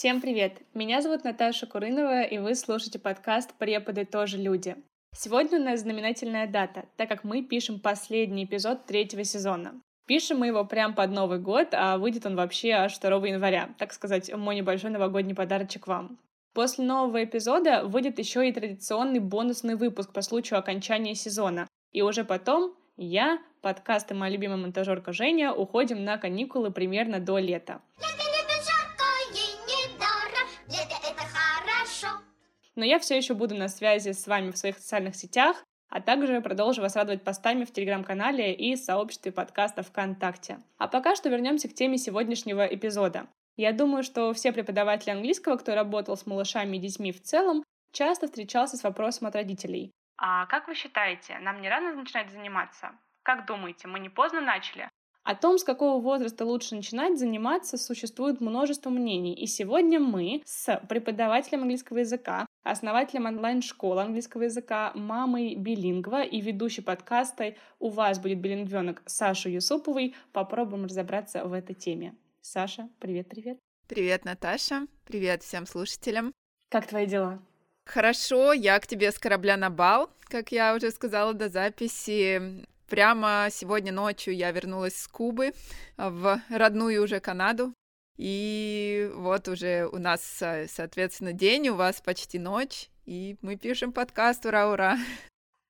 Всем привет! Меня зовут Наташа Курынова, и вы слушаете подкаст «Преподы тоже люди». Сегодня у нас знаменательная дата, так как мы пишем последний эпизод третьего сезона. Пишем мы его прямо под Новый год, а выйдет он вообще аж 2 января. Так сказать, мой небольшой новогодний подарочек вам. После нового эпизода выйдет еще и традиционный бонусный выпуск по случаю окончания сезона. И уже потом я, подкаст и моя любимая монтажерка Женя уходим на каникулы примерно до лета. Но я все еще буду на связи с вами в своих социальных сетях, а также продолжу вас радовать постами в Телеграм-канале и сообществе подкаста ВКонтакте. А пока что вернемся к теме сегодняшнего эпизода. Я думаю, что все преподаватели английского, кто работал с малышами и детьми в целом, часто встречался с вопросом от родителей. А как вы считаете, нам не рано начинать заниматься? Как думаете, мы не поздно начали? О том, с какого возраста лучше начинать заниматься, существует множество мнений. И сегодня мы с преподавателем английского языка, основателем онлайн-школы английского языка, мамой билингва и ведущей подкаста «У вас будет билингвенок» Сашей Юсуповой попробуем разобраться в этой теме. Саша, привет-привет. Привет, Наташа. Привет всем слушателям. Как твои дела? Хорошо, я к тебе с корабля на бал, как я уже сказала до записи. Прямо сегодня ночью я вернулась с Кубы в родную уже Канаду. И вот уже у нас, соответственно, день, у вас почти ночь, и мы пишем подкаст, ура-ура!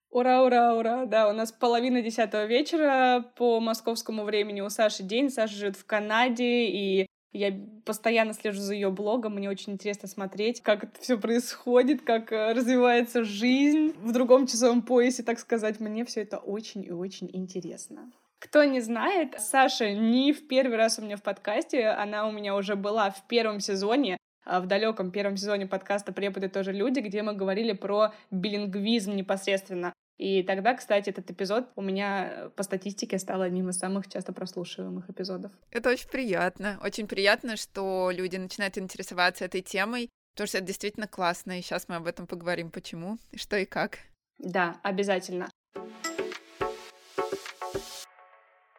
Ура, ура, ура! Да, у нас половина десятого вечера по московскому времени у Саши день. Саша живет в Канаде, и я постоянно слежу за ее блогом, мне очень интересно смотреть, как это все происходит, как э, развивается жизнь в другом часовом поясе, так сказать. Мне все это очень и очень интересно. Кто не знает, Саша не в первый раз у меня в подкасте, она у меня уже была в первом сезоне, а, в далеком первом сезоне подкаста «Преподы тоже люди», где мы говорили про билингвизм непосредственно. И тогда, кстати, этот эпизод у меня э, по статистике стал одним из самых часто прослушиваемых эпизодов. Это очень приятно. Очень приятно, что люди начинают интересоваться этой темой, потому что это действительно классно, и сейчас мы об этом поговорим, почему, что и как. Да, обязательно.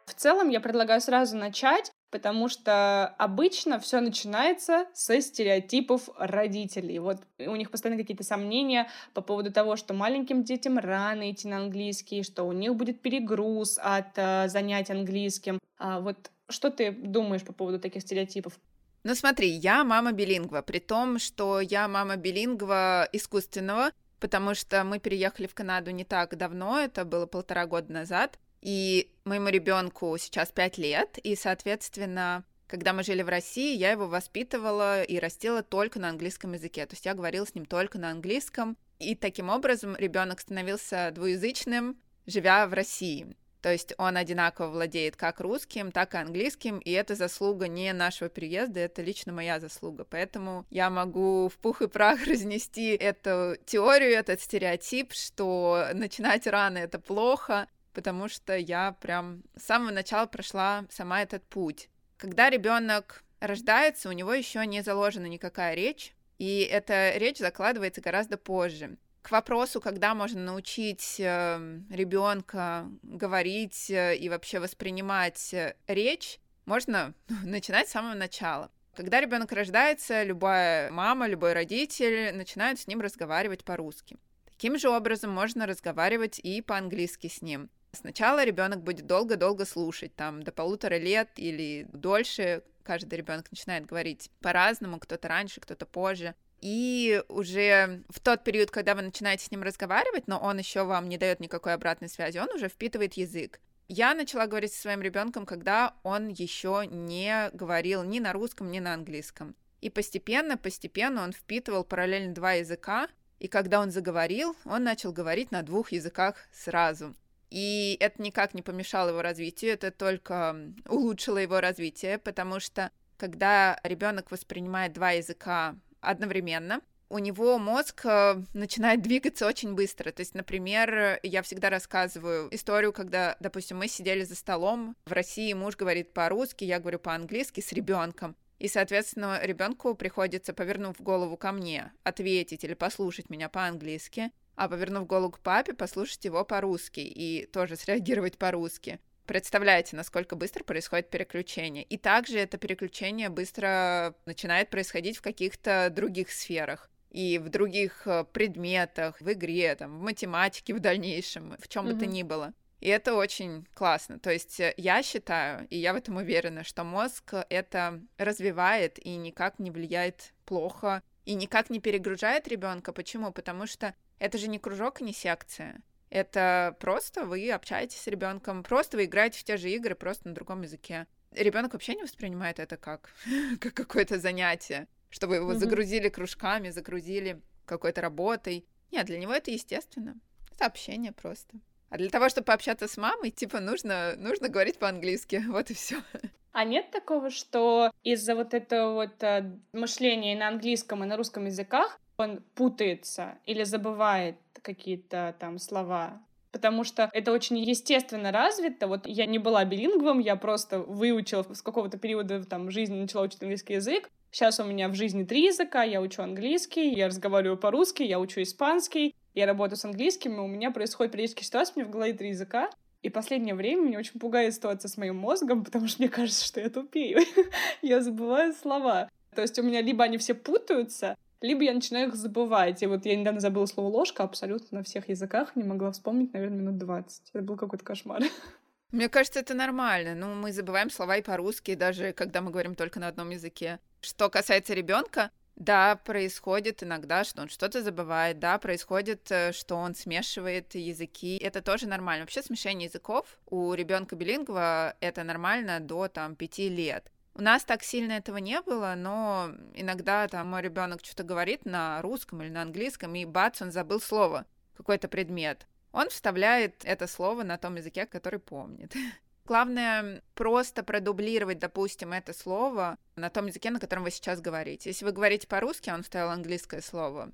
В целом я предлагаю сразу начать потому что обычно все начинается со стереотипов родителей. Вот у них постоянно какие-то сомнения по поводу того, что маленьким детям рано идти на английский, что у них будет перегруз от э, занятий английским. А вот что ты думаешь по поводу таких стереотипов? Ну смотри, я мама билингва, при том, что я мама билингва искусственного, потому что мы переехали в Канаду не так давно, это было полтора года назад, и моему ребенку сейчас 5 лет, и, соответственно, когда мы жили в России, я его воспитывала и растила только на английском языке. То есть я говорила с ним только на английском. И таким образом ребенок становился двуязычным, живя в России. То есть он одинаково владеет как русским, так и английским, и это заслуга не нашего переезда, это лично моя заслуга. Поэтому я могу в пух и прах разнести эту теорию, этот стереотип, что начинать рано это плохо, потому что я прям с самого начала прошла сама этот путь. Когда ребенок рождается, у него еще не заложена никакая речь, и эта речь закладывается гораздо позже. К вопросу, когда можно научить эм, ребенка говорить э, и вообще воспринимать э, речь, можно начинать с самого начала. Когда ребенок рождается, любая мама, любой родитель начинают с ним разговаривать по-русски. Таким же образом можно разговаривать и по-английски с ним. Сначала ребенок будет долго-долго слушать, там до полутора лет или дольше. Каждый ребенок начинает говорить по-разному, кто-то раньше, кто-то позже. И уже в тот период, когда вы начинаете с ним разговаривать, но он еще вам не дает никакой обратной связи, он уже впитывает язык. Я начала говорить со своим ребенком, когда он еще не говорил ни на русском, ни на английском. И постепенно, постепенно он впитывал параллельно два языка, и когда он заговорил, он начал говорить на двух языках сразу. И это никак не помешало его развитию, это только улучшило его развитие, потому что когда ребенок воспринимает два языка одновременно, у него мозг э, начинает двигаться очень быстро. То есть, например, я всегда рассказываю историю, когда, допустим, мы сидели за столом, в России муж говорит по-русски, я говорю по-английски с ребенком. И, соответственно, ребенку приходится, повернув голову ко мне, ответить или послушать меня по-английски а повернув голову к папе, послушать его по-русски и тоже среагировать по-русски. представляете, насколько быстро происходит переключение. И также это переключение быстро начинает происходить в каких-то других сферах и в других э, предметах, в игре, там, в математике в дальнейшем, в чем mm-hmm. бы то ни было. И это очень классно. То есть э, я считаю, и я в этом уверена, что мозг это развивает и никак не влияет плохо, и никак не перегружает ребенка. Почему? Потому что это же не кружок, не секция. Это просто вы общаетесь с ребенком, просто вы играете в те же игры, просто на другом языке. Ребенок вообще не воспринимает это как, как какое-то занятие, чтобы его mm-hmm. загрузили кружками, загрузили какой-то работой. Нет, для него это естественно. Это общение просто. А для того, чтобы пообщаться с мамой, типа, нужно, нужно говорить по-английски. Вот и все. А нет такого, что из-за вот этого вот э, мышления на английском и на русском языках он путается или забывает какие-то там слова? Потому что это очень естественно развито. Вот я не была билингвом, я просто выучила с какого-то периода там жизни, начала учить английский язык. Сейчас у меня в жизни три языка, я учу английский, я разговариваю по-русски, я учу испанский, я работаю с английским, и у меня происходит периодически ситуация, у меня в голове три языка, и последнее время меня очень пугает ситуация с моим мозгом, потому что мне кажется, что я тупею. я забываю слова. То есть у меня либо они все путаются, либо я начинаю их забывать. И вот я недавно забыла слово ложка абсолютно на всех языках, не могла вспомнить, наверное, минут 20. Это был какой-то кошмар. Мне кажется, это нормально. Ну, мы забываем слова и по-русски, даже когда мы говорим только на одном языке. Что касается ребенка, да, происходит иногда, что он что-то забывает, да, происходит, э, что он смешивает языки. Это тоже нормально. Вообще смешение языков у ребенка билингва это нормально до там пяти лет. У нас так сильно этого не было, но иногда там мой ребенок что-то говорит на русском или на английском, и бац, он забыл слово, какой-то предмет. Он вставляет это слово на том языке, который помнит. Главное просто продублировать, допустим, это слово на том языке, на котором вы сейчас говорите. Если вы говорите по-русски, а он вставил английское слово,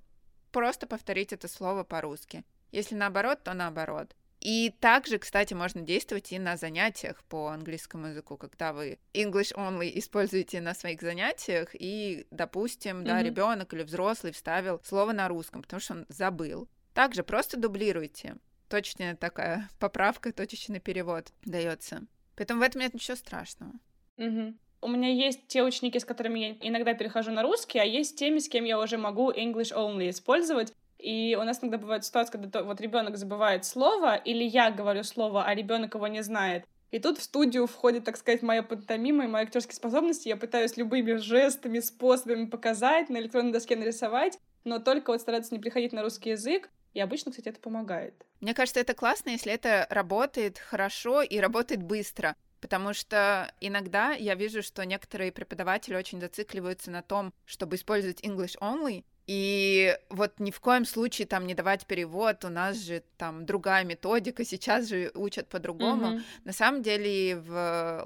просто повторить это слово по-русски. Если наоборот, то наоборот. И также, кстати, можно действовать и на занятиях по английскому языку, когда вы English only используете на своих занятиях, и, допустим, mm-hmm. да, ребенок или взрослый вставил слово на русском, потому что он забыл. Также просто дублируйте точная такая поправка, точечный перевод дается. Поэтому в этом нет ничего страшного. Угу. У меня есть те ученики, с которыми я иногда перехожу на русский, а есть теми, с кем я уже могу English only использовать. И у нас иногда бывает ситуация, когда вот ребенок забывает слово, или я говорю слово, а ребенок его не знает. И тут в студию входит, так сказать, моя пантомима и мои актерские способности. Я пытаюсь любыми жестами, способами показать, на электронной доске нарисовать, но только вот стараться не приходить на русский язык. И обычно, кстати, это помогает. Мне кажется, это классно, если это работает хорошо и работает быстро. Потому что иногда я вижу, что некоторые преподаватели очень зацикливаются на том, чтобы использовать English only, и вот ни в коем случае там не давать перевод, у нас же там другая методика, сейчас же учат по-другому. Mm-hmm. На самом деле в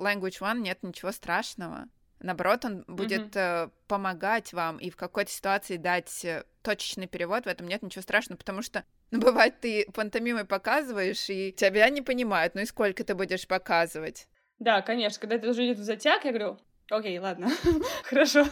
Language One нет ничего страшного. Наоборот, он будет mm-hmm. помогать вам и в какой-то ситуации дать э, точечный перевод, в этом нет ничего страшного, потому что, ну, бывает, ты пантомимой показываешь, и тебя не понимают, ну и сколько ты будешь показывать? Да, конечно, когда это уже идет в затяг, я говорю, окей, ладно, хорошо,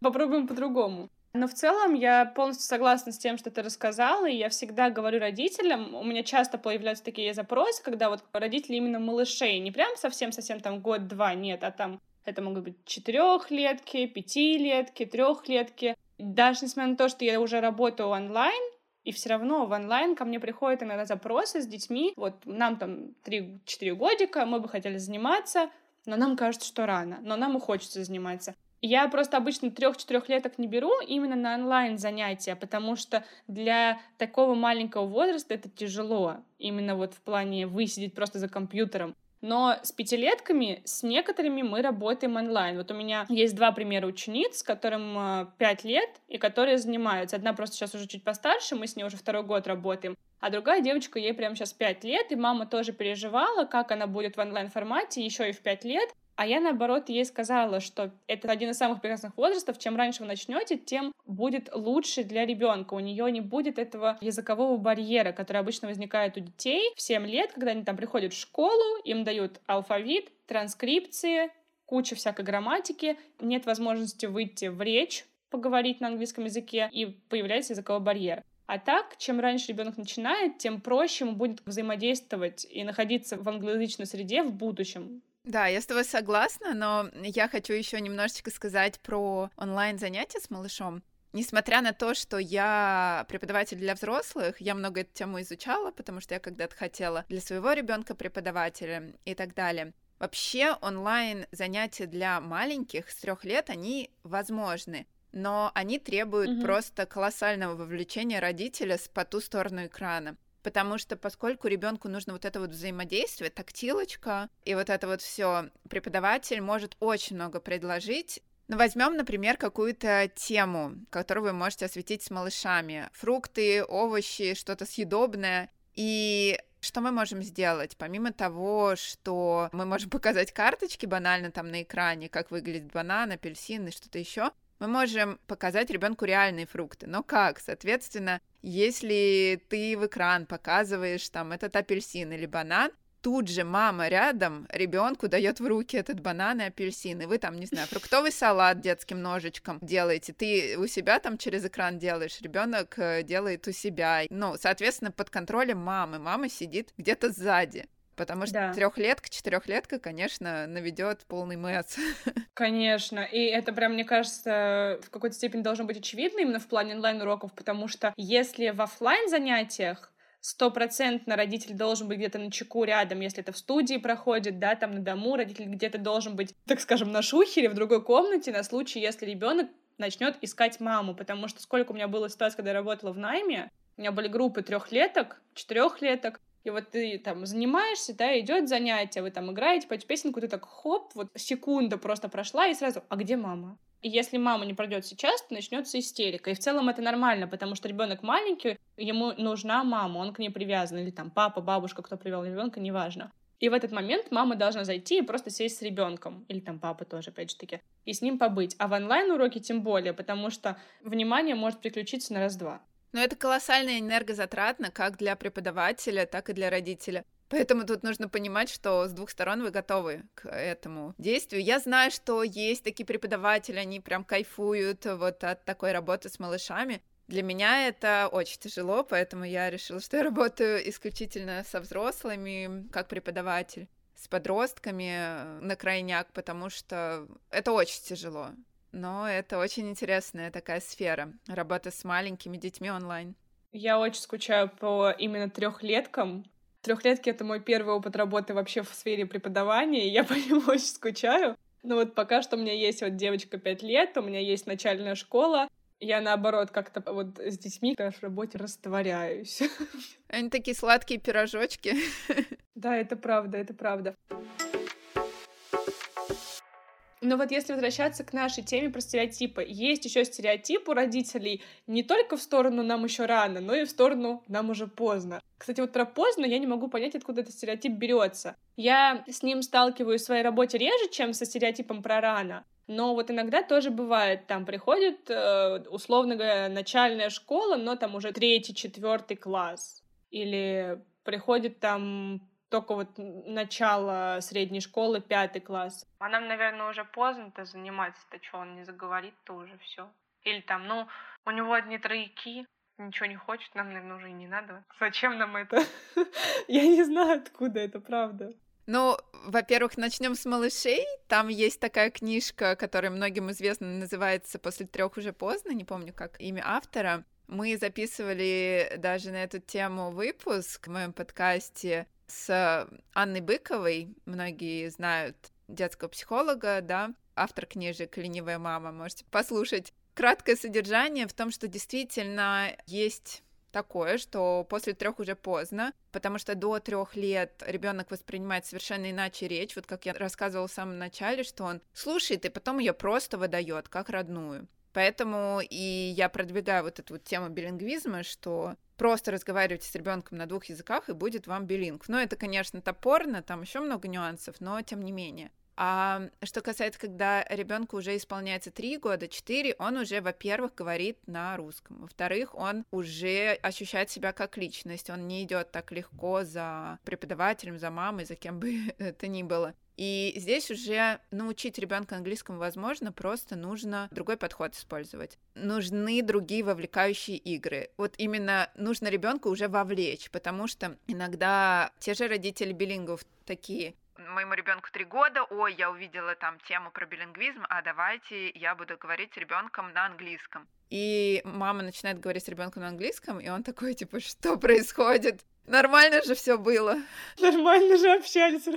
попробуем по-другому. Но в целом я полностью согласна с тем, что ты рассказала, и я всегда говорю родителям, у меня часто появляются такие запросы, когда вот родители именно малышей, не прям совсем-совсем там год-два, нет, а там это могут быть четырехлетки, пятилетки, трехлетки. Даже несмотря на то, что я уже работаю онлайн, и все равно в онлайн ко мне приходят иногда запросы с детьми. Вот нам там 3-4 годика, мы бы хотели заниматься, но нам кажется, что рано, но нам и хочется заниматься. Я просто обычно трех-четырехлеток не беру именно на онлайн занятия, потому что для такого маленького возраста это тяжело. Именно вот в плане высидеть просто за компьютером. Но с пятилетками, с некоторыми мы работаем онлайн. Вот у меня есть два примера учениц, которым э, пять лет, и которые занимаются. Одна просто сейчас уже чуть постарше, мы с ней уже второй год работаем. А другая девочка, ей прямо сейчас пять лет, и мама тоже переживала, как она будет в онлайн-формате еще и в пять лет. А я, наоборот, ей сказала, что это один из самых прекрасных возрастов. Чем раньше вы начнете, тем будет лучше для ребенка. У нее не будет этого языкового барьера, который обычно возникает у детей в 7 лет, когда они там приходят в школу, им дают алфавит, транскрипции, куча всякой грамматики, нет возможности выйти в речь, поговорить на английском языке, и появляется языковой барьер. А так, чем раньше ребенок начинает, тем проще ему будет взаимодействовать и находиться в англоязычной среде в будущем. Да, я с тобой согласна, но я хочу еще немножечко сказать про онлайн занятия с малышом. Несмотря на то, что я преподаватель для взрослых, я много эту тему изучала, потому что я когда-то хотела для своего ребенка преподавателя и так далее. Вообще онлайн занятия для маленьких с трех лет, они возможны но они требуют угу. просто колоссального вовлечения родителя с по ту сторону экрана. Потому что поскольку ребенку нужно вот это вот взаимодействие, тактилочка и вот это вот все, преподаватель может очень много предложить. Ну, возьмем, например, какую-то тему, которую вы можете осветить с малышами. Фрукты, овощи, что-то съедобное. И что мы можем сделать? Помимо того, что мы можем показать карточки банально там на экране, как выглядит банан, апельсин и что-то еще, мы можем показать ребенку реальные фрукты. Но как? Соответственно, если ты в экран показываешь там этот апельсин или банан, тут же мама рядом ребенку дает в руки этот банан и апельсин, и вы там, не знаю, фруктовый салат детским ножичком делаете, ты у себя там через экран делаешь, ребенок э, делает у себя. Ну, соответственно, под контролем мамы. Мама сидит где-то сзади. Потому что да. трехлетка, четырехлетка, конечно, наведет полный мэс. Конечно. И это прям, мне кажется, в какой-то степени должно быть очевидно именно в плане онлайн-уроков, потому что если в офлайн занятиях стопроцентно родитель должен быть где-то на чеку рядом, если это в студии проходит, да, там на дому, родитель где-то должен быть, так скажем, на шухере в другой комнате на случай, если ребенок начнет искать маму, потому что сколько у меня было ситуаций, когда я работала в найме, у меня были группы трехлеток, четырехлеток, и вот ты там занимаешься, да, идет занятие, вы там играете, поете песенку, ты так хоп, вот секунда просто прошла, и сразу, а где мама? И если мама не пройдет сейчас, то начнется истерика. И в целом это нормально, потому что ребенок маленький, ему нужна мама, он к ней привязан, или там папа, бабушка, кто привел ребенка, неважно. И в этот момент мама должна зайти и просто сесть с ребенком, или там папа тоже, опять же таки, и с ним побыть. А в онлайн-уроке тем более, потому что внимание может переключиться на раз-два. Но это колоссально энергозатратно как для преподавателя, так и для родителя. Поэтому тут нужно понимать, что с двух сторон вы готовы к этому действию. Я знаю, что есть такие преподаватели, они прям кайфуют вот от такой работы с малышами. Для меня это очень тяжело, поэтому я решила, что я работаю исключительно со взрослыми, как преподаватель, с подростками на крайняк, потому что это очень тяжело но это очень интересная такая сфера, работа с маленькими детьми онлайн. Я очень скучаю по именно трехлеткам. Трехлетки — это мой первый опыт работы вообще в сфере преподавания, и я по нему очень скучаю. Но вот пока что у меня есть вот девочка 5 лет, у меня есть начальная школа, я, наоборот, как-то вот с детьми в работе растворяюсь. Они такие сладкие пирожочки. Да, это правда, это правда. Но вот если возвращаться к нашей теме про стереотипы, есть еще стереотип у родителей не только в сторону нам еще рано, но и в сторону нам уже поздно. Кстати, вот про поздно я не могу понять, откуда этот стереотип берется. Я с ним сталкиваюсь в своей работе реже, чем со стереотипом про рано. Но вот иногда тоже бывает, там приходит, э, условно говоря, начальная школа, но там уже третий, четвертый класс. Или приходит там только вот начало средней школы, пятый класс. А нам, наверное, уже поздно-то заниматься-то, что он не заговорит-то уже все. Или там, ну, у него одни тройки, ничего не хочет, нам, наверное, уже и не надо. Зачем нам это? Я не знаю, откуда это, правда. Ну, во-первых, начнем с малышей. Там есть такая книжка, которая многим известна, называется «После трех уже поздно», не помню, как имя автора. Мы записывали даже на эту тему выпуск в моем подкасте с Анной Быковой. Многие знают детского психолога, да, автор книжек «Ленивая мама». Можете послушать. Краткое содержание в том, что действительно есть такое, что после трех уже поздно, потому что до трех лет ребенок воспринимает совершенно иначе речь. Вот как я рассказывала в самом начале, что он слушает и потом ее просто выдает как родную. Поэтому и я продвигаю вот эту вот тему билингвизма, что просто разговаривайте с ребенком на двух языках, и будет вам билинг. Но это, конечно, топорно, там еще много нюансов, но тем не менее. А что касается, когда ребенку уже исполняется 3 года, 4, он уже, во-первых, говорит на русском. Во-вторых, он уже ощущает себя как личность. Он не идет так легко за преподавателем, за мамой, за кем бы это ни было. И здесь уже научить ребенка английскому возможно, просто нужно другой подход использовать. Нужны другие вовлекающие игры. Вот именно нужно ребенка уже вовлечь, потому что иногда те же родители билингов такие, моему ребенку три года, ой, я увидела там тему про билингвизм, а давайте я буду говорить с ребенком на английском. И мама начинает говорить с ребенком на английском, и он такой, типа, что происходит? Нормально же все было. Нормально же общались.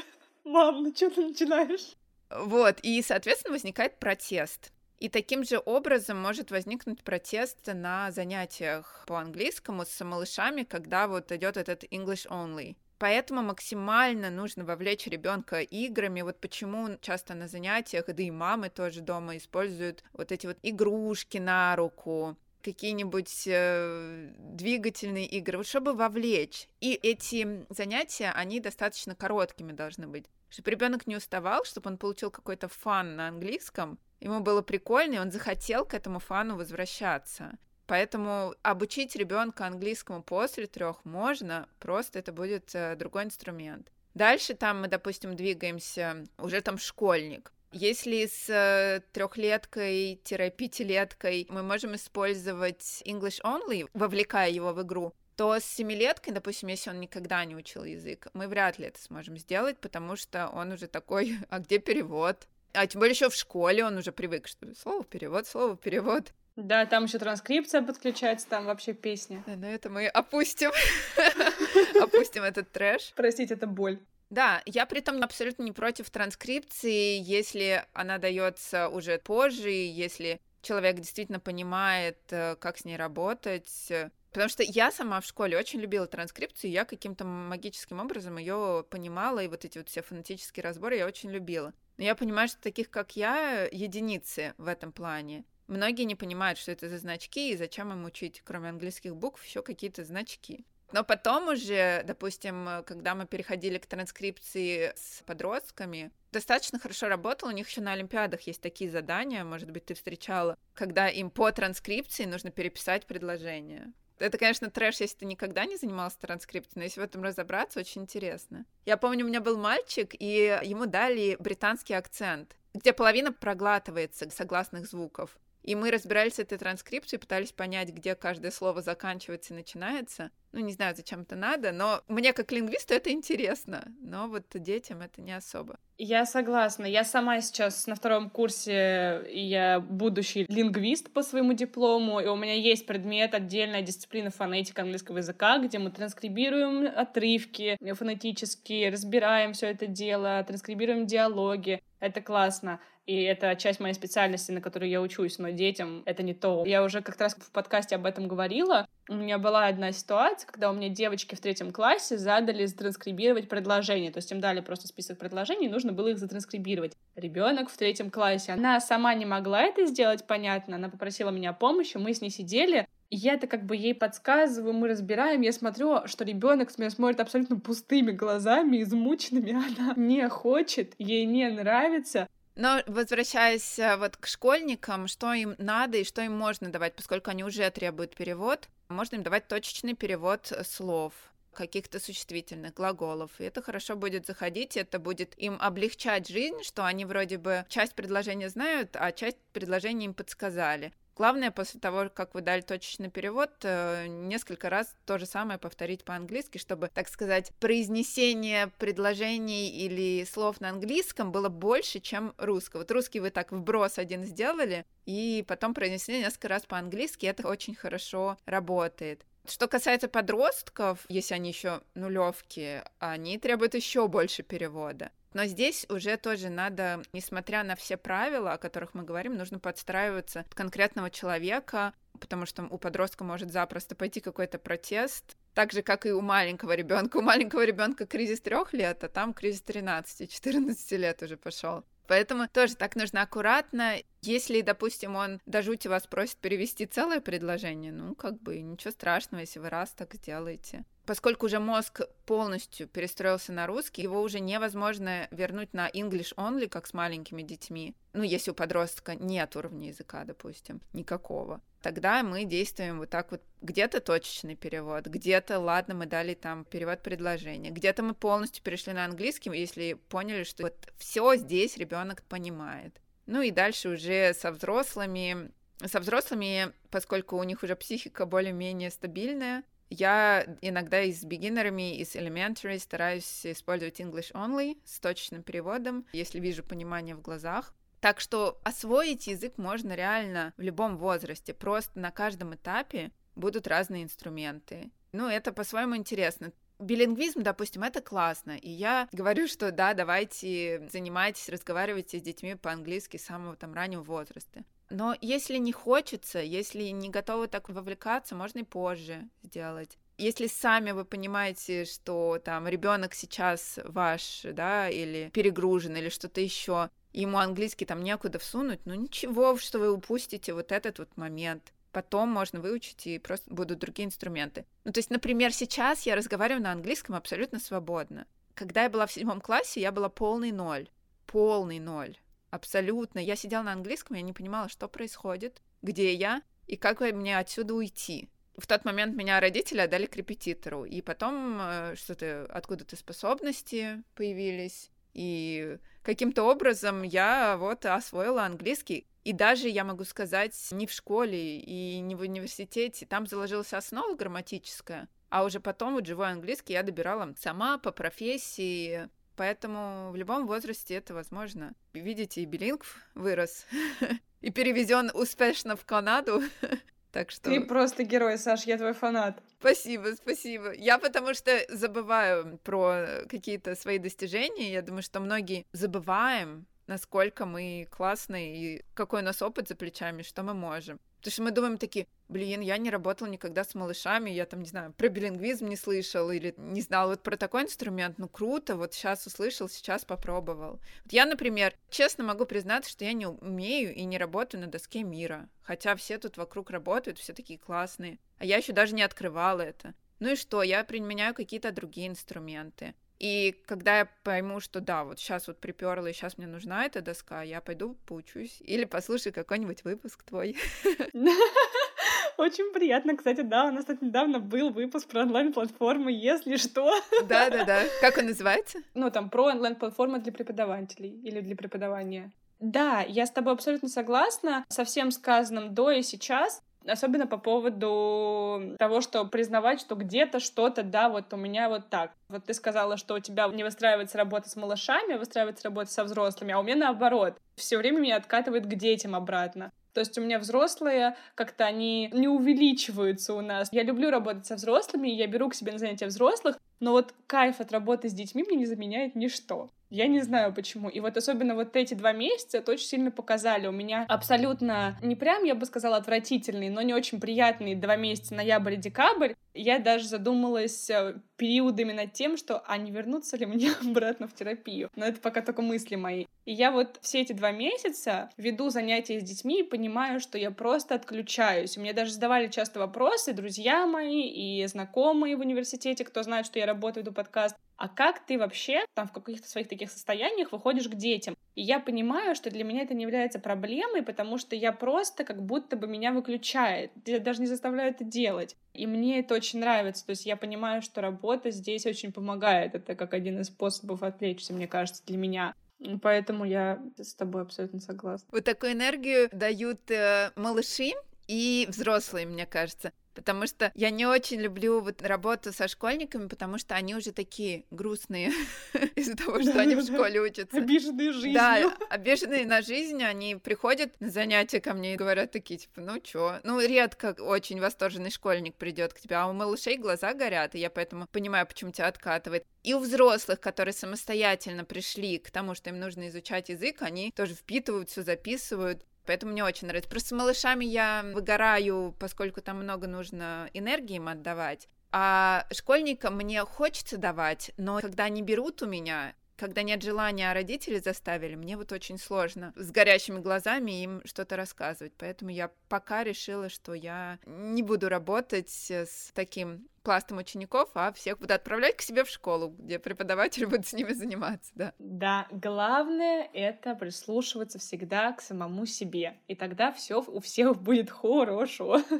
Мам, ну что ты начинаешь? Вот, и, соответственно, возникает протест. И таким же образом может возникнуть протест на занятиях по английскому с малышами, когда вот идет этот English only. Поэтому максимально нужно вовлечь ребенка играми. Вот почему часто на занятиях, да и мамы тоже дома используют вот эти вот игрушки на руку, какие-нибудь э, двигательные игры, вот чтобы вовлечь. И эти занятия, они достаточно короткими должны быть, чтобы ребенок не уставал, чтобы он получил какой-то фан на английском, ему было прикольно, и он захотел к этому фану возвращаться. Поэтому обучить ребенка английскому после трех можно, просто это будет э, другой инструмент. Дальше там мы, допустим, двигаемся, уже там школьник. Если с э, трехлеткой-пятилеткой мы можем использовать English only, вовлекая его в игру, то с семилеткой, допустим, если он никогда не учил язык, мы вряд ли это сможем сделать, потому что он уже такой, а где перевод? А тем более еще в школе он уже привык, что слово перевод, слово перевод. Да, там еще транскрипция подключается, там вообще песня. Да, но это мы опустим. Опустим этот трэш. Простите, это боль. Да, я при этом абсолютно не против транскрипции, если она дается уже позже, если человек действительно понимает, э, как с ней работать. Потому что я сама в школе очень любила транскрипцию, я каким-то магическим образом ее понимала, и вот эти вот все фонетические разборы я очень любила. Но я понимаю, что таких, как я, единицы в этом плане. Многие не понимают, что это за значки и зачем им учить, кроме английских букв, еще какие-то значки. Но потом уже, допустим, когда мы переходили к транскрипции с подростками, достаточно хорошо работал. У них еще на Олимпиадах есть такие задания, может быть, ты встречала, когда им по транскрипции нужно переписать предложение. Это, конечно, трэш, если ты никогда не занимался транскрипцией, но если в этом разобраться, очень интересно. Я помню, у меня был мальчик, и ему дали британский акцент, где половина проглатывается согласных звуков. И мы разбирались этой транскрипцией, пытались понять, где каждое слово заканчивается и начинается. Ну, не знаю, зачем это надо, но мне как лингвисту это интересно. Но вот детям это не особо. Я согласна. Я сама сейчас на втором курсе, и я будущий лингвист по своему диплому, и у меня есть предмет, отдельная дисциплина фонетика английского языка, где мы транскрибируем отрывки фонетические, разбираем все это дело, транскрибируем диалоги. Это классно и это часть моей специальности, на которой я учусь, но детям это не то. Я уже как-то раз в подкасте об этом говорила. У меня была одна ситуация, когда у меня девочки в третьем классе задали затранскрибировать предложения, то есть им дали просто список предложений, нужно было их затранскрибировать. Ребенок в третьем классе, она сама не могла это сделать, понятно, она попросила меня помощи, мы с ней сидели, я это как бы ей подсказываю, мы разбираем, я смотрю, что ребенок с меня смотрит абсолютно пустыми глазами, измученными, она не хочет, ей не нравится, но возвращаясь э, вот к школьникам, что им надо и что им можно давать, поскольку они уже требуют перевод, можно им давать точечный перевод э, слов каких-то существительных глаголов. И это хорошо будет заходить, это будет им облегчать жизнь, что они вроде бы часть предложения знают, а часть предложения им подсказали. Главное, после того, как вы дали точечный перевод, э, несколько раз то же самое повторить по-английски, чтобы, так сказать, произнесение предложений или слов на английском было больше, чем русского. Вот русский вы так вброс один сделали, и потом произнесли несколько раз по-английски, это очень хорошо работает. Что касается подростков, если они еще нулевки, они требуют еще больше перевода. Но здесь уже тоже надо, несмотря на все правила, о которых мы говорим, нужно подстраиваться под конкретного человека, потому что у подростка может запросто пойти какой-то протест, так же, как и у маленького ребенка. У маленького ребенка кризис трех лет, а там кризис 13-14 лет уже пошел. Поэтому тоже так нужно аккуратно. Если, допустим, он до жути вас просит перевести целое предложение, ну, как бы ничего страшного, если вы раз так сделаете. Поскольку уже мозг полностью перестроился на русский, его уже невозможно вернуть на English only, как с маленькими детьми. Ну, если у подростка нет уровня языка, допустим, никакого. тогда мы действуем вот так вот. Где-то точечный перевод, где-то, ладно, мы дали там перевод предложения, где-то мы полностью перешли на английский, если поняли, что вот все здесь ребенок понимает. Ну и дальше уже со взрослыми, со взрослыми, поскольку у них уже психика более-менее стабильная, я иногда и с бигинерами, и с elementary стараюсь использовать English only с точным переводом, если вижу понимание в глазах. Так что освоить язык можно реально в любом возрасте, просто на каждом этапе будут разные инструменты. Ну, это по-своему интересно. Билингвизм, допустим, это классно, и я говорю, что да, давайте занимайтесь, разговаривайте с детьми по-английски с самого там раннего возраста. Но если не хочется, если не готовы так вовлекаться, можно и позже сделать. Если сами вы понимаете, что там ребенок сейчас ваш, да, или перегружен, или что-то еще, ему английский там некуда всунуть, ну ничего, что вы упустите вот этот вот момент. Потом можно выучить, и просто будут другие инструменты. Ну, то есть, например, сейчас я разговариваю на английском абсолютно свободно. Когда я была в седьмом классе, я была полный ноль. Полный ноль. Абсолютно. Я сидела на английском, я не понимала, что происходит, где я и как мне отсюда уйти. В тот момент меня родители отдали к репетитору, и потом э, что-то откуда-то способности появились, и каким-то образом я вот освоила английский. И даже, я могу сказать, не в школе и не в университете. Там заложилась основа грамматическая, а уже потом вот живой английский я добирала сама по профессии. Поэтому в любом возрасте это возможно. Видите, и билингв вырос и перевезен успешно в Канаду. Так что... Ты просто герой, Саш, я твой фанат. Спасибо, спасибо. Я потому что забываю про какие-то свои достижения. Я думаю, что многие забываем, насколько мы классные и какой у нас опыт за плечами, что мы можем. Потому что мы думаем такие, блин, я не работал никогда с малышами, я там, не знаю, про билингвизм не слышал или не знал вот про такой инструмент, ну круто, вот сейчас услышал, сейчас попробовал. Вот я, например, честно могу признаться, что я не умею и не работаю на доске мира, хотя все тут вокруг работают, все такие классные, а я еще даже не открывала это. Ну и что, я применяю какие-то другие инструменты. И когда я пойму, что да, вот сейчас вот приперла, и сейчас мне нужна эта доска, я пойду поучусь. Или послушай какой-нибудь выпуск твой. Очень приятно, кстати, да, у нас тут недавно был выпуск про онлайн-платформы, если что. Да-да-да. Как он называется? Ну, там, про онлайн-платформы для преподавателей или для преподавания. Да, я с тобой абсолютно согласна со всем сказанным до и сейчас. Особенно по поводу того, что признавать, что где-то что-то, да, вот у меня вот так. Вот ты сказала, что у тебя не выстраивается работа с малышами, а выстраивается работа со взрослыми, а у меня наоборот. Все время меня откатывает к детям обратно. То есть у меня взрослые, как-то они не увеличиваются у нас. Я люблю работать со взрослыми, я беру к себе на занятия взрослых, но вот кайф от работы с детьми мне не заменяет ничто. Я не знаю почему. И вот особенно вот эти два месяца это очень сильно показали. У меня абсолютно не прям, я бы сказала, отвратительные, но не очень приятные два месяца, ноябрь и декабрь. Я даже задумалась э, периодами над тем, что а не вернуться ли мне обратно в терапию. Но это пока только мысли мои. И я вот все эти два месяца веду занятия с детьми и понимаю, что я просто отключаюсь. У меня даже задавали часто вопросы друзья мои и знакомые в университете, кто знает, что я работаю, веду подкаст а как ты вообще там в каких-то своих таких состояниях выходишь к детям? И я понимаю, что для меня это не является проблемой, потому что я просто как будто бы меня выключает. Я даже не заставляю это делать. И мне это очень нравится. То есть я понимаю, что работа здесь очень помогает. Это как один из способов отвлечься, мне кажется, для меня. Поэтому я с тобой абсолютно согласна. Вот такую энергию дают э, малыши и взрослые, мне кажется. Потому что я не очень люблю вот работу со школьниками, потому что они уже такие грустные из-за того, что они в школе учатся. Обиженные жизнью. Да, обиженные на жизнь, они приходят на занятия ко мне и говорят такие, типа, ну чё? Ну, редко очень восторженный школьник придет к тебе, а у малышей глаза горят, и я поэтому понимаю, почему тебя откатывает. И у взрослых, которые самостоятельно пришли к тому, что им нужно изучать язык, они тоже впитывают, все записывают поэтому мне очень нравится. Просто с малышами я выгораю, поскольку там много нужно энергии им отдавать. А школьникам мне хочется давать, но когда они берут у меня, когда нет желания, а родители заставили, мне вот очень сложно с горящими глазами им что-то рассказывать. Поэтому я пока решила, что я не буду работать с таким пластом учеников, а всех буду отправлять к себе в школу, где преподаватели будут с ними заниматься, да. Да, главное — это прислушиваться всегда к самому себе, и тогда все у всех будет хорошо.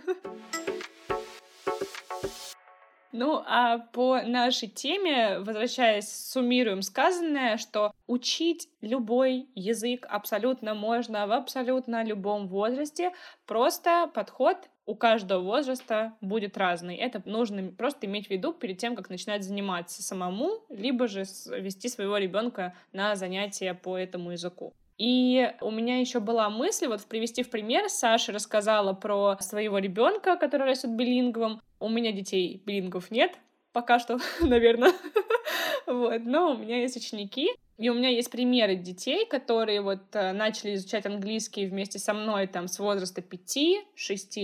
Ну, а по нашей теме, возвращаясь, суммируем сказанное, что учить любой язык абсолютно можно в абсолютно любом возрасте, просто подход у каждого возраста будет разный. Это нужно просто иметь в виду перед тем, как начинать заниматься самому, либо же вести своего ребенка на занятия по этому языку. И у меня еще была мысль, вот привести в пример, Саша рассказала про своего ребенка, который растет билингвом. У меня детей билингвов нет, пока что, наверное. вот, но у меня есть ученики, и у меня есть примеры детей, которые вот э, начали изучать английский вместе со мной там с возраста 5-6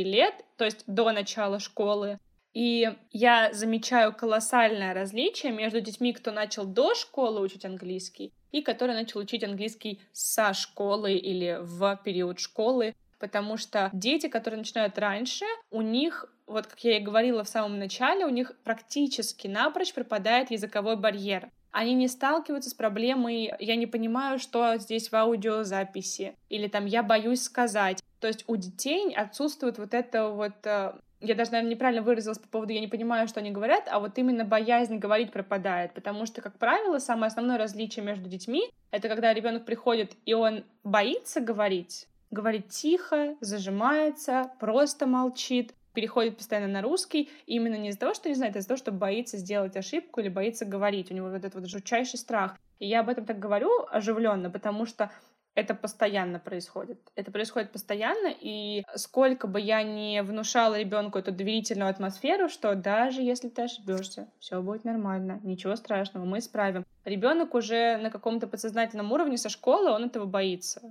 лет, то есть до начала школы. И я замечаю колоссальное различие между детьми, кто начал до школы учить английский, и который начал учить английский со школы или в период школы, потому что дети, которые начинают раньше, у них вот как я и говорила в самом начале, у них практически напрочь пропадает языковой барьер. Они не сталкиваются с проблемой «я не понимаю, что здесь в аудиозаписи» или там «я боюсь сказать». То есть у детей отсутствует вот это вот э, я даже, наверное, неправильно выразилась по поводу «я не понимаю, что они говорят», а вот именно боязнь говорить пропадает, потому что, как правило, самое основное различие между детьми — это когда ребенок приходит, и он боится говорить, говорит тихо, зажимается, просто молчит, переходит постоянно на русский, именно не из-за того, что не знает, а из-за того, что боится сделать ошибку или боится говорить. У него вот этот вот жутчайший страх. И я об этом так говорю оживленно, потому что это постоянно происходит. Это происходит постоянно, и сколько бы я не внушала ребенку эту доверительную атмосферу, что даже если ты ошибешься, все будет нормально, ничего страшного, мы исправим. Ребенок уже на каком-то подсознательном уровне со школы, он этого боится.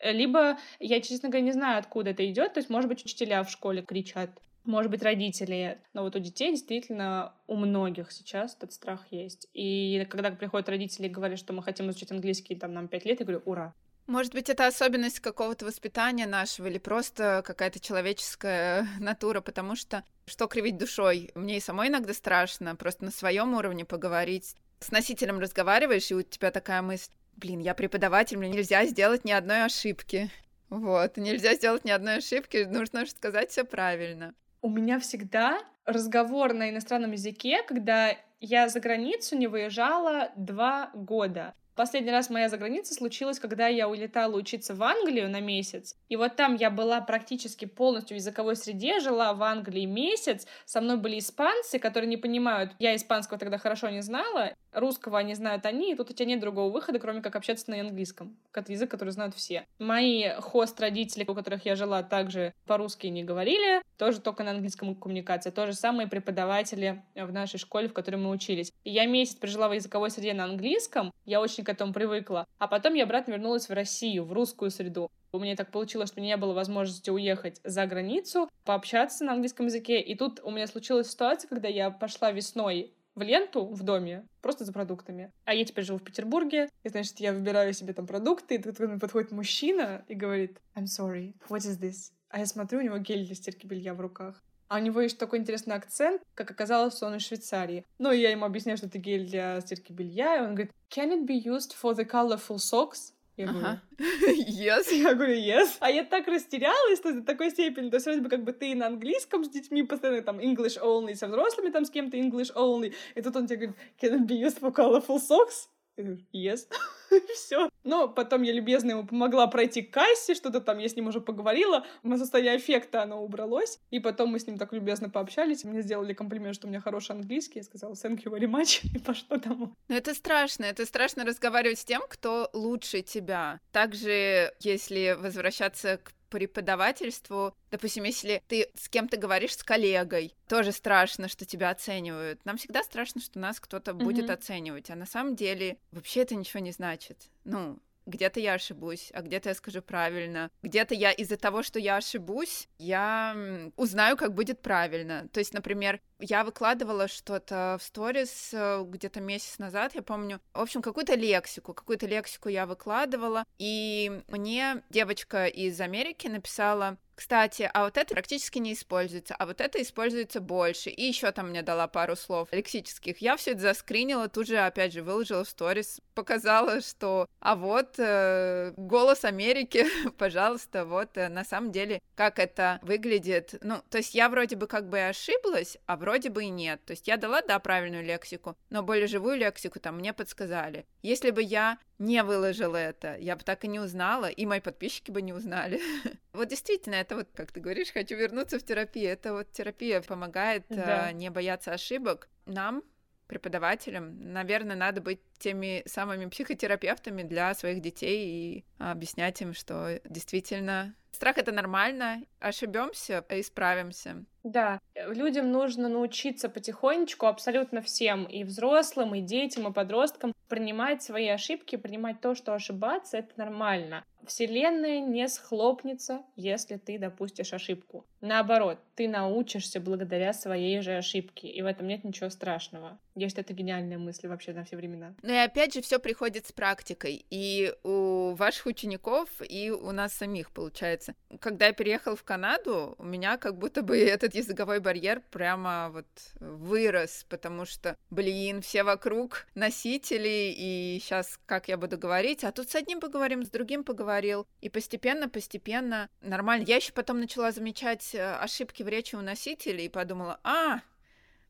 Либо я, честно говоря, не знаю, откуда это идет. То есть, может быть, учителя в школе кричат, может быть, родители. Но вот у детей действительно у многих сейчас этот страх есть. И когда приходят родители и говорят, что мы хотим изучить английский, там, нам 5 лет, я говорю, ура, может быть, это особенность какого-то воспитания нашего или просто какая-то человеческая натура, потому что что кривить душой? Мне и самой иногда страшно просто на своем уровне поговорить. С носителем разговариваешь, и у тебя такая мысль, блин, я преподаватель, мне нельзя сделать ни одной ошибки. Вот, нельзя сделать ни одной ошибки, нужно сказать все правильно. У меня всегда разговор на иностранном языке, когда я за границу не выезжала два года. Последний раз моя заграница случилась, когда я улетала учиться в Англию на месяц. И вот там я была практически полностью в языковой среде, жила в Англии месяц. Со мной были испанцы, которые не понимают. Я испанского тогда хорошо не знала, русского они знают они, и тут у тебя нет другого выхода, кроме как общаться на английском. Это язык, который знают все. Мои хост-родители, у которых я жила, также по-русски не говорили, тоже только на английском коммуникация. То же самое преподаватели в нашей школе, в которой мы учились. Я месяц прожила в языковой среде на английском, я очень к этому привыкла. А потом я обратно вернулась в Россию, в русскую среду. У меня так получилось, что не было возможности уехать за границу, пообщаться на английском языке. И тут у меня случилась ситуация, когда я пошла весной в ленту в доме, просто за продуктами. А я теперь живу в Петербурге, и, значит, я выбираю себе там продукты, и тут ко мне подходит мужчина и говорит, I'm sorry, what is this? А я смотрю, у него гель для стирки белья в руках. А у него есть такой интересный акцент, как оказалось, что он из Швейцарии. Ну, и я ему объясняю, что это гель для стирки белья, и он говорит, can it be used for the colorful socks? Я говорю, yes. Я говорю, yes. А я так растерялась что до такой степени. То есть, вроде бы, как бы ты на английском с детьми постоянно там English only, со взрослыми там с кем-то English only. И тут он тебе говорит, can it be used for colorful socks? Я yes. все. Но потом я любезно ему помогла пройти к кассе, что-то там я с ним уже поговорила. На состояние эффекта оно убралось. И потом мы с ним так любезно пообщались. Мне сделали комплимент, что у меня хороший английский. Я сказала thank you very much. И пошло домой. Но это страшно. Это страшно разговаривать с тем, кто лучше тебя. Также, если возвращаться к преподавательству, допустим, если ты с кем-то говоришь с коллегой, тоже страшно, что тебя оценивают. Нам всегда страшно, что нас кто-то mm-hmm. будет оценивать, а на самом деле вообще это ничего не значит. Ну, где-то я ошибусь, а где-то я скажу правильно. Где-то я из-за того, что я ошибусь, я узнаю, как будет правильно. То есть, например, я выкладывала что-то в сторис э, где-то месяц назад, я помню. В общем, какую-то лексику, какую-то лексику я выкладывала, и мне девочка из Америки написала, кстати, а вот это практически не используется, а вот это используется больше. И еще там мне дала пару слов лексических. Я все это заскринила, тут же, опять же, выложила в сторис, показала, что а вот э, голос Америки, пожалуйста, вот э, на самом деле, как это выглядит. Ну, то есть я вроде бы как бы и ошиблась, а вроде бы и нет. То есть я дала, да, правильную лексику, но более живую лексику там мне подсказали. Если бы я не выложила это, я бы так и не узнала, и мои подписчики бы не узнали. вот действительно, это вот, как ты говоришь, хочу вернуться в терапию. Это вот терапия помогает да. э, не бояться ошибок. Нам, преподавателям, наверное, надо быть теми самыми психотерапевтами для своих детей и объяснять им, что действительно страх это нормально, ошибемся, исправимся. Да, людям нужно научиться потихонечку абсолютно всем, и взрослым, и детям, и подросткам, принимать свои ошибки, принимать то, что ошибаться — это нормально. Вселенная не схлопнется, если ты допустишь ошибку. Наоборот, ты научишься благодаря своей же ошибке, и в этом нет ничего страшного. Я считаю, это гениальная мысль вообще на все времена. Ну и опять же, все приходит с практикой. И у ваших учеников, и у нас самих, получается. Когда я переехала в Канаду, у меня как будто бы этот языковой барьер прямо вот вырос, потому что, блин, все вокруг носители, и сейчас как я буду говорить, а тут с одним поговорим, с другим поговорил. И постепенно-постепенно нормально. Я еще потом начала замечать э, ошибки в речи у носителей и подумала, а,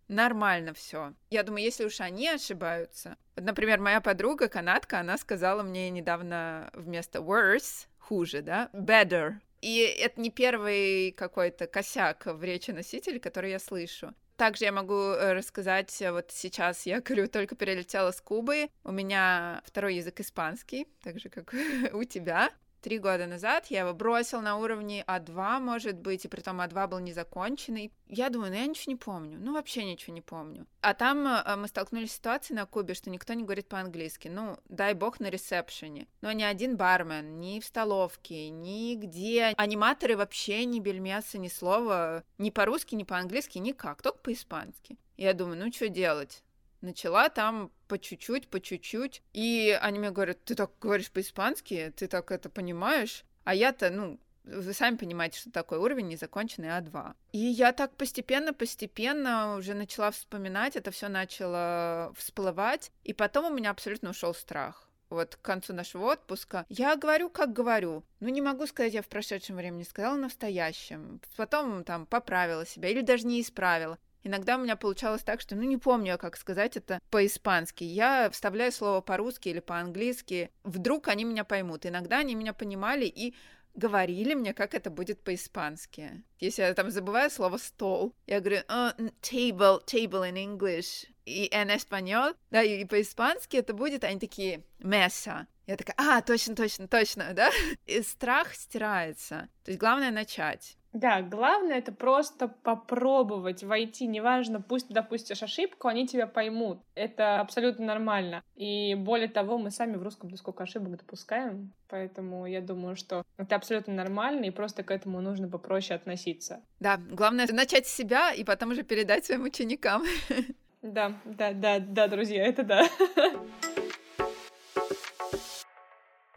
нормально все. Я думаю, если уж они ошибаются. Например, моя подруга, канадка, она сказала мне недавно вместо worse, хуже, да, better. И это не первый какой-то косяк в речи носителя, который я слышу. Также я могу э, рассказать, э, вот сейчас я, говорю, только перелетела с Кубы, у меня второй язык испанский, так же, как у тебя три года назад. Я его бросил на уровне А2, может быть, и при том А2 был незаконченный. Я думаю, ну я ничего не помню, ну вообще ничего не помню. А там э, мы столкнулись с ситуацией на Кубе, что никто не говорит по-английски. Ну, дай бог на ресепшене. Но ни один бармен, ни в столовке, нигде. Аниматоры вообще ни бельмеса, ни слова, ни по-русски, ни по-английски, никак, только по-испански. Я думаю, ну что делать? Начала там по чуть-чуть, по чуть-чуть. И они мне говорят, ты так говоришь по-испански, ты так это понимаешь? А я-то, ну, вы сами понимаете, что такой уровень незаконченный А2. И я так постепенно-постепенно уже начала вспоминать, это все начало всплывать, и потом у меня абсолютно ушел страх. Вот к концу нашего отпуска я говорю, как говорю. Ну, не могу сказать, я в прошедшем времени сказала настоящем. Потом там поправила себя или даже не исправила. Иногда у меня получалось так, что, ну, не помню, как сказать это по-испански. Я вставляю слово по-русски или по-английски. Вдруг они меня поймут. Иногда они меня понимали и говорили мне, как это будет по-испански. Если я там забываю слово стол, я говорю oh, table, table in English и en español, да, и по-испански это будет, они такие mesa. Я такая, а, точно, точно, точно, да? И страх стирается. То есть главное начать. Да, главное это просто попробовать войти, неважно, пусть допустишь ошибку, они тебя поймут. Это абсолютно нормально. И более того, мы сами в русском сколько ошибок допускаем, поэтому я думаю, что это абсолютно нормально, и просто к этому нужно попроще относиться. Да, главное начать с себя и потом уже передать своим ученикам. Да, да, да, да, друзья, это да.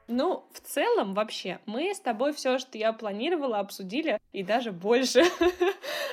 Ну, в целом, вообще, мы с тобой все, что я планировала, обсудили, и даже больше.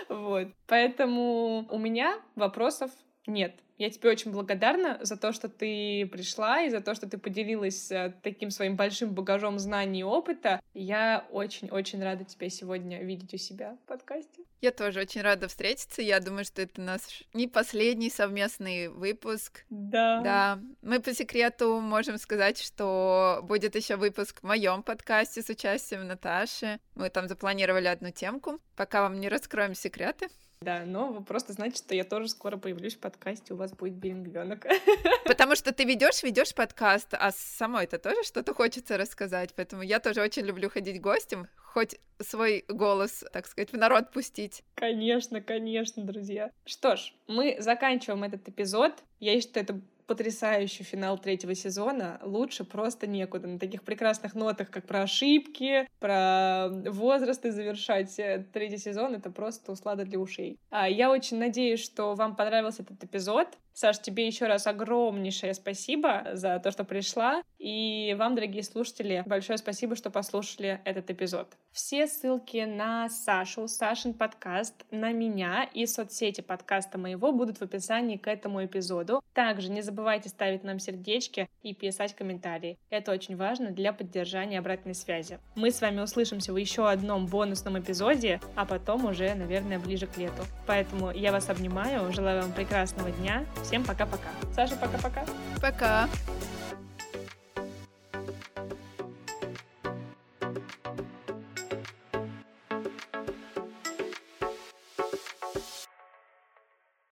Вот. Поэтому у меня вопросов нет. Я тебе очень благодарна за то, что ты пришла и за то, что ты поделилась э, таким своим большим багажом знаний и опыта. Я очень-очень рада тебя сегодня видеть у себя в подкасте. Я тоже очень рада встретиться. Я думаю, что это наш не последний совместный выпуск. Да. Да. Мы по секрету можем сказать, что будет еще выпуск в моем подкасте с участием Наташи. Мы там запланировали одну темку. Пока вам не раскроем секреты. Да, но просто знаете, что я тоже скоро появлюсь в подкасте, у вас будет билингвенок. Потому что ты ведешь, ведешь подкаст, а самой это тоже что-то хочется рассказать. Поэтому я тоже очень люблю ходить гостем, хоть свой голос, так сказать, в народ пустить. Конечно, конечно, друзья. Что ж, мы заканчиваем этот эпизод. Я считаю, это потрясающий финал третьего сезона. Лучше просто некуда. На таких прекрасных нотах, как про ошибки, про возраст и завершать э, третий сезон, это просто услада для ушей. А Я очень надеюсь, что вам понравился этот эпизод. Саш, тебе еще раз огромнейшее спасибо за то, что пришла. И вам, дорогие слушатели, большое спасибо, что послушали этот эпизод. Все ссылки на Сашу, Сашин подкаст, на меня и соцсети подкаста моего будут в описании к этому эпизоду. Также не забывайте ставить нам сердечки и писать комментарии. Это очень важно для поддержания обратной связи. Мы с вами услышимся в еще одном бонусном эпизоде, а потом уже, наверное, ближе к лету. Поэтому я вас обнимаю, желаю вам прекрасного дня. Всем пока-пока. Саша, пока-пока. Пока. -пока. пока.